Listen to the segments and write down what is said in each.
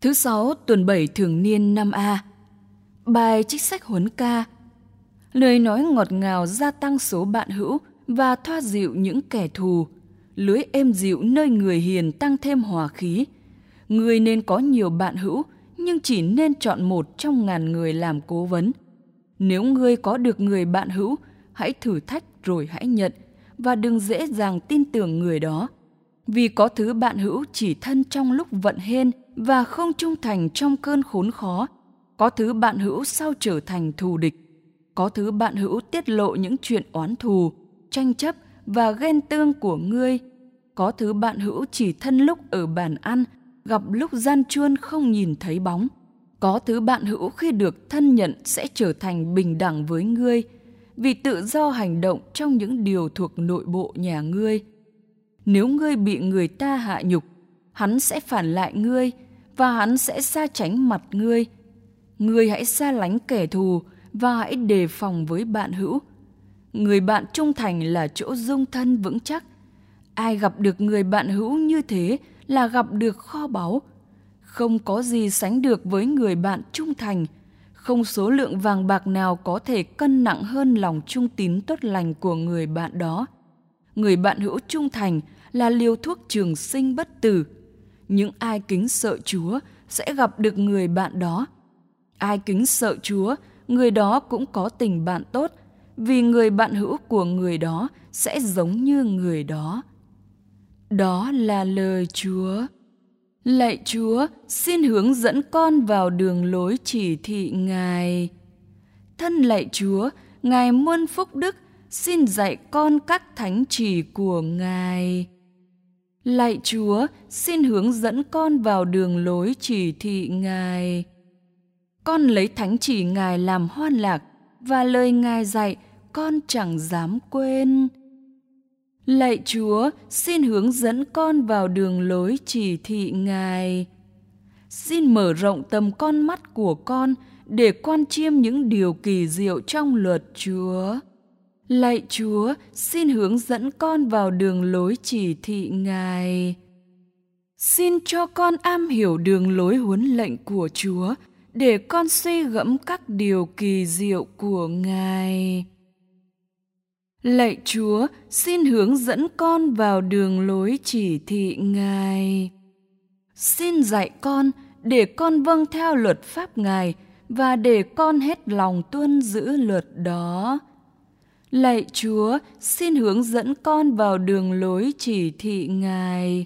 Thứ sáu tuần 7 thường niên năm A Bài trích sách huấn ca Lời nói ngọt ngào gia tăng số bạn hữu và thoa dịu những kẻ thù. Lưới êm dịu nơi người hiền tăng thêm hòa khí. Người nên có nhiều bạn hữu nhưng chỉ nên chọn một trong ngàn người làm cố vấn. Nếu ngươi có được người bạn hữu, hãy thử thách rồi hãy nhận và đừng dễ dàng tin tưởng người đó. Vì có thứ bạn hữu chỉ thân trong lúc vận hên và không trung thành trong cơn khốn khó. Có thứ bạn hữu sau trở thành thù địch. Có thứ bạn hữu tiết lộ những chuyện oán thù, tranh chấp và ghen tương của ngươi. Có thứ bạn hữu chỉ thân lúc ở bàn ăn, gặp lúc gian chuôn không nhìn thấy bóng. Có thứ bạn hữu khi được thân nhận sẽ trở thành bình đẳng với ngươi, vì tự do hành động trong những điều thuộc nội bộ nhà ngươi. Nếu ngươi bị người ta hạ nhục, hắn sẽ phản lại ngươi và hắn sẽ xa tránh mặt ngươi. Ngươi hãy xa lánh kẻ thù và hãy đề phòng với bạn hữu. Người bạn trung thành là chỗ dung thân vững chắc. Ai gặp được người bạn hữu như thế là gặp được kho báu. Không có gì sánh được với người bạn trung thành. Không số lượng vàng bạc nào có thể cân nặng hơn lòng trung tín tốt lành của người bạn đó. Người bạn hữu trung thành là liều thuốc trường sinh bất tử. Những ai kính sợ Chúa sẽ gặp được người bạn đó. Ai kính sợ Chúa, người đó cũng có tình bạn tốt, vì người bạn hữu của người đó sẽ giống như người đó. Đó là lời Chúa. Lạy Chúa, xin hướng dẫn con vào đường lối chỉ thị Ngài. Thân lạy Chúa, Ngài muôn phúc đức, xin dạy con các thánh chỉ của Ngài. Lạy Chúa, xin hướng dẫn con vào đường lối chỉ thị Ngài. Con lấy thánh chỉ Ngài làm hoan lạc và lời Ngài dạy con chẳng dám quên. Lạy Chúa, xin hướng dẫn con vào đường lối chỉ thị Ngài. Xin mở rộng tầm con mắt của con để quan chiêm những điều kỳ diệu trong luật Chúa. Lạy Chúa, xin hướng dẫn con vào đường lối chỉ thị Ngài. Xin cho con am hiểu đường lối huấn lệnh của Chúa để con suy gẫm các điều kỳ diệu của Ngài. Lạy Chúa, xin hướng dẫn con vào đường lối chỉ thị Ngài. Xin dạy con để con vâng theo luật pháp Ngài và để con hết lòng tuân giữ luật đó. Lạy Chúa, xin hướng dẫn con vào đường lối chỉ thị Ngài.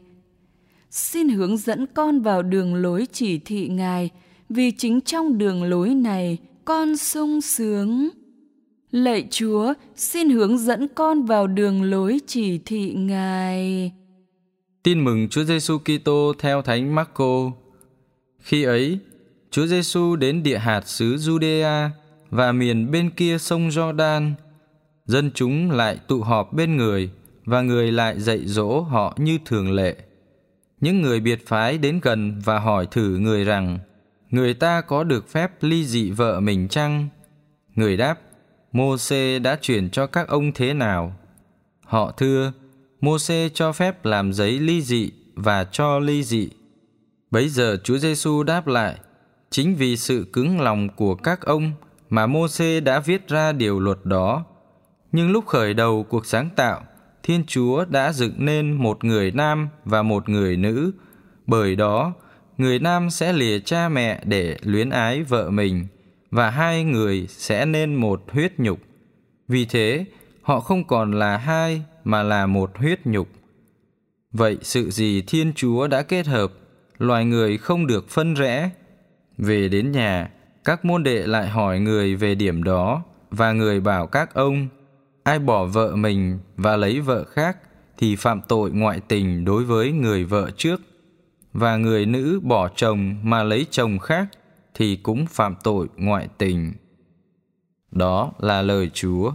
Xin hướng dẫn con vào đường lối chỉ thị Ngài, vì chính trong đường lối này con sung sướng. Lạy Chúa, xin hướng dẫn con vào đường lối chỉ thị Ngài. Tin mừng Chúa Giêsu Kitô theo Thánh Marco. Khi ấy, Chúa Giêsu đến địa hạt xứ Judea và miền bên kia sông Jordan. Dân chúng lại tụ họp bên người và người lại dạy dỗ họ như thường lệ. Những người biệt phái đến gần và hỏi thử người rằng: Người ta có được phép ly dị vợ mình chăng? Người đáp: Mô-xê đã truyền cho các ông thế nào? Họ thưa, Mô-xê cho phép làm giấy ly dị và cho ly dị. Bấy giờ Chúa Giêsu đáp lại, chính vì sự cứng lòng của các ông mà Mô-xê đã viết ra điều luật đó. Nhưng lúc khởi đầu cuộc sáng tạo, Thiên Chúa đã dựng nên một người nam và một người nữ. Bởi đó, người nam sẽ lìa cha mẹ để luyến ái vợ mình – và hai người sẽ nên một huyết nhục. Vì thế, họ không còn là hai mà là một huyết nhục. Vậy sự gì Thiên Chúa đã kết hợp, loài người không được phân rẽ. Về đến nhà, các môn đệ lại hỏi người về điểm đó và người bảo các ông ai bỏ vợ mình và lấy vợ khác thì phạm tội ngoại tình đối với người vợ trước và người nữ bỏ chồng mà lấy chồng khác thì cũng phạm tội ngoại tình. Đó là lời Chúa.